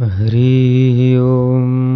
हरि ओम्।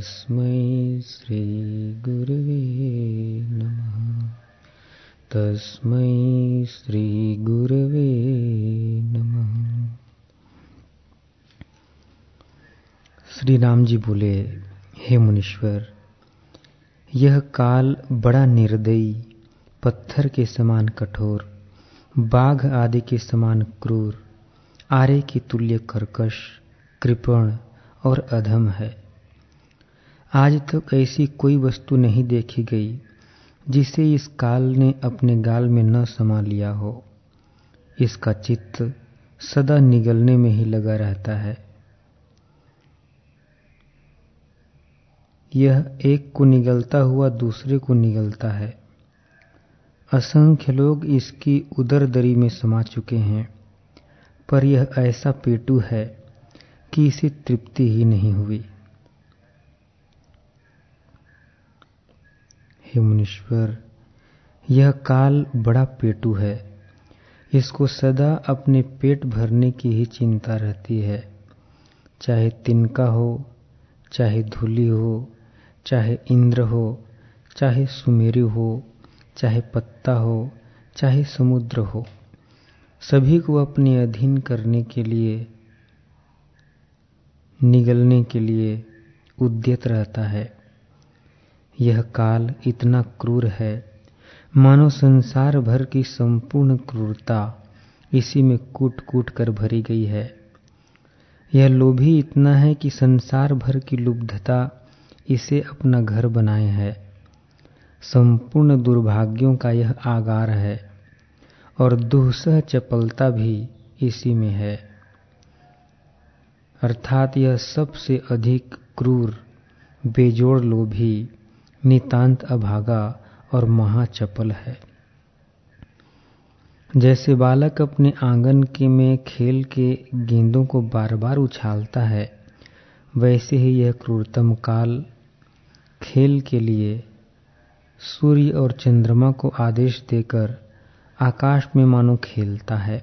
तस्मै श्रीगुरवे नमः। तस्मै श्रीगुरवे नमः। श्री राम जी बोले, हे मुनीश्वर, यह काल बड़ा निर्दयी, पत्थर के समान कठोर, बाघ आदि के समान क्रूर, आरे के तुल्य कर्कश, कृपण और अधम है। आज तक ऐसी कोई वस्तु नहीं देखी गई, जिसे इस काल ने अपने गाल में न समा लिया हो। इसका चित्त सदा निगलने में ही लगा रहता है। यह एक को निगलता हुआ दूसरे को निगलता है। असंख्य लोग इसकी उदर दरी में समा चुके हैं, पर यह ऐसा पेटू है कि इसे तृप्ति ही नहीं हुई। हे मुनीश्वर, यह काल बड़ा पेटू है। इसको सदा अपने पेट भरने की ही चिंता रहती है। चाहे तिनका हो, चाहे धूली हो, चाहे इंद्र हो, चाहे सुमेरु हो, चाहे पत्ता हो, चाहे समुद्र हो, सभी को अपने अधीन करने के लिए, निगलने के लिए उद्यत रहता है। यह काल इतना क्रूर है। मानो संसार भर की संपूर्ण क्रूरता इसी में कूट कूट कर भरी गई है। यह लोभी इतना है कि संसार भर की लुब्धता इसे अपना घर बनाए है। संपूर्ण दुर्भाग्यों का यह आगार है और दुहसह चपलता भी इसी में है। अर्थात यह सबसे अधिक क्रूर, बेजोड़ लोभी नितांत अभागा और महाचपल है। जैसे बालक अपने आँगन के में खेल के गेंदों को बार बार उछालता है, वैसे ही यह क्रूरतम काल खेल के लिए सूर्य और चंद्रमा को आदेश देकर आकाश में मानो खेलता है।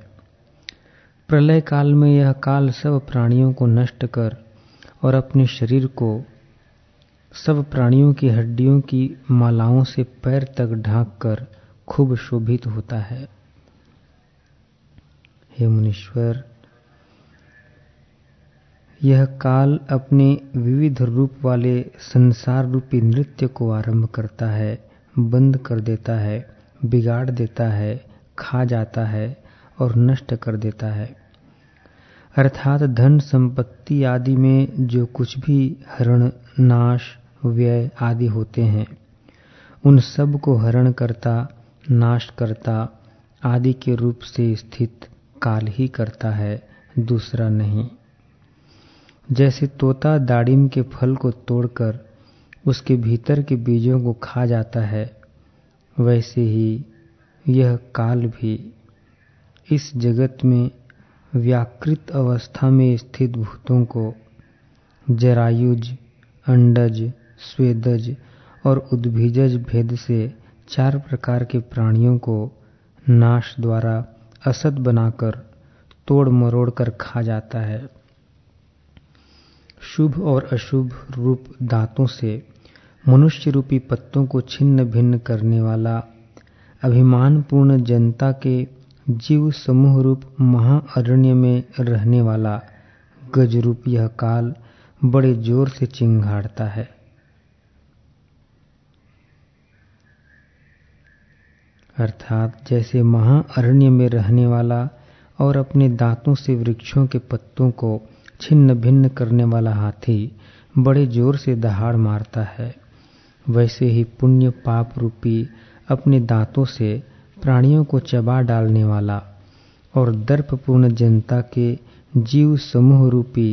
प्रलय काल में यह काल सब प्राणियों को नष्ट कर और अपने शरीर को सब प्राणियों की हड्डियों की मालाओं से पैर तक ढांक कर खूब शोभित होता है। हे मुनीश्वर, यह काल अपने विविध रूप वाले संसार रूपी नृत्य को आरंभ करता है, बंद कर देता है, बिगाड़ देता है, खा जाता है और नष्ट कर देता है। अर्थात धन संपत्ति आदि में जो कुछ भी हरण, नाश व्यय आदि होते हैं। उन सबको हरण करता नाश करता आदि के रूप से स्थित काल ही करता है, दूसरा नहीं। जैसे तोता दाड़िम के फल को तोड़कर उसके भीतर के बीजों को खा जाता है, वैसे ही यह काल भी इस जगत में व्याकृत अवस्था में स्थित भूतों को जरायुज, अंडज स्वेदज और उद्भिजज भेद से चार प्रकार के प्राणियों को नाश द्वारा असत बनाकर तोड़ मरोड़ कर खा जाता है। शुभ और अशुभ रूप दांतों से मनुष्य रूपी पत्तों को छिन्न भिन्न करने वाला अभिमानपूर्ण जनता के जीव समूह रूप महाअरण्य में रहने वाला गजरूप यह काल बड़े ज़ोर से चिंगाड़ता है। अर्थात जैसे महाअरण्य में रहने वाला और अपने दांतों से वृक्षों के पत्तों को छिन्न भिन्न करने वाला हाथी बड़े ज़ोर से दहाड़ मारता है। वैसे ही पुण्य पाप रूपी अपने दांतों से प्राणियों को चबा डालने वाला और दर्पपूर्ण जनता के जीव समूह रूपी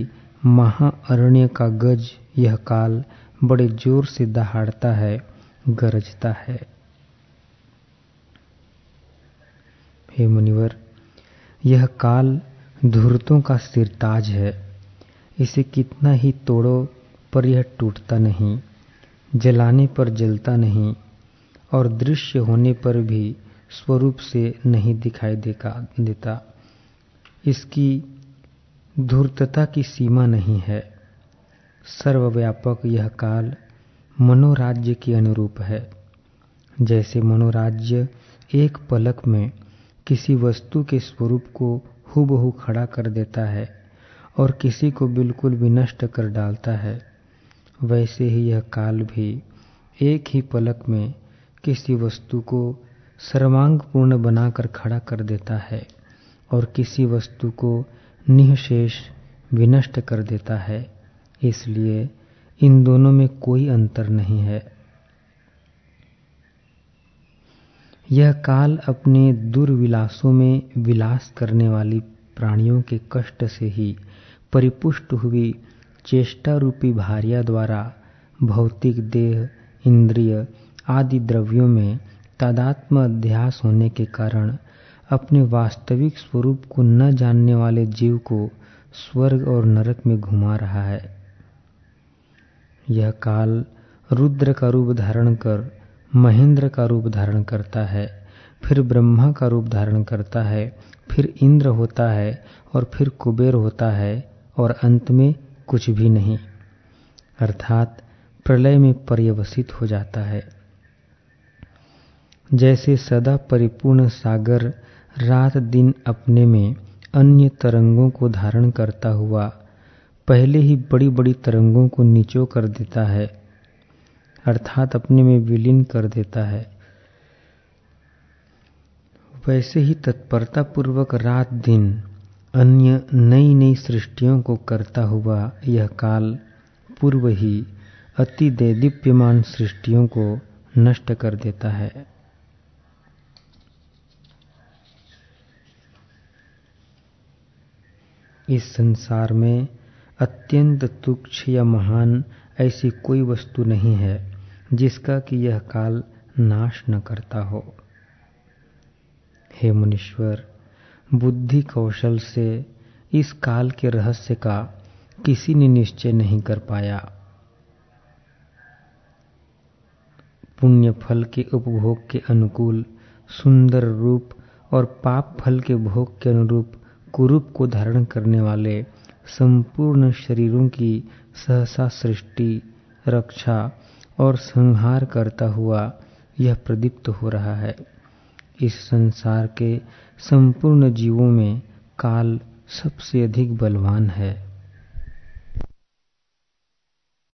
महाअरण्य का गज यह काल बड़े ज़ोर से दहाड़ता है, गरजता है। हे मुनिवर, यह काल धूर्तों का सिरताज है। इसे कितना ही तोड़ो पर यह टूटता नहीं, जलाने पर जलता नहीं, और दृश्य होने पर भी स्वरूप से नहीं दिखाई देता। इसकी धूर्तता की सीमा नहीं है। सर्वव्यापक यह काल मनोराज्य के अनुरूप है। जैसे मनोराज्य एक पलक में किसी वस्तु के स्वरूप को हूबहू खड़ा कर देता है और किसी को बिल्कुल विनष्ट कर डालता है। वैसे ही यह काल भी एक ही पलक में किसी वस्तु को सर्वांगपूर्ण बनाकर खड़ा कर देता है और किसी वस्तु को निःशेष विनष्ट कर देता है। इसलिए इन दोनों में कोई अंतर नहीं है। यह काल अपने दुर्विलासों में विलास करने वाली प्राणियों के कष्ट से ही परिपुष्ट हुई चेष्टा रूपी भार्या द्वारा भौतिक देह, इंद्रिय आदि द्रव्यों में तादात्म अध्यास होने के कारण अपने वास्तविक स्वरूप को न जानने वाले जीव को स्वर्ग और नरक में घुमा रहा है। यह काल रुद्र का रूप धारण कर महेंद्र का रूप धारण करता है, फिर ब्रह्मा का रूप धारण करता है, फिर इंद्र होता है और फिर कुबेर होता है और अंत में कुछ भी नहीं। अर्थात प्रलय में पर्यवसित हो जाता है। जैसे सदा परिपूर्ण सागर रात दिन अपने में अन्य तरंगों को धारण करता हुआ पहले ही बड़ी बड़ी तरंगों को नीचो कर देता है अर्थात अपने में विलीन कर देता है। वैसे ही तत्परता पूर्वक रात दिन अन्य नई नई सृष्टियों को करता हुआ यह काल पूर्व ही अति दैदीप्यमान सृष्टियों को नष्ट कर देता है। इस संसार में अत्यंत तुक्ष या महान ऐसी कोई वस्तु नहीं है। जिसका कि यह काल नाश न करता हो। हे मुनीश्वर, बुद्धि कौशल से इस काल के रहस्य का किसी ने निश्चय नहीं कर पाया। पुण्य फल के उपभोग के अनुकूल, सुंदर रूप और पाप फल के भोग के अनुरूप कुरूप को धारण करने वाले संपूर्ण शरीरों की सहसा सृष्टि, रक्षा और संहार करता हुआ यह प्रदीप्त हो रहा है। इस संसार के संपूर्ण जीवों में काल सबसे अधिक बलवान है।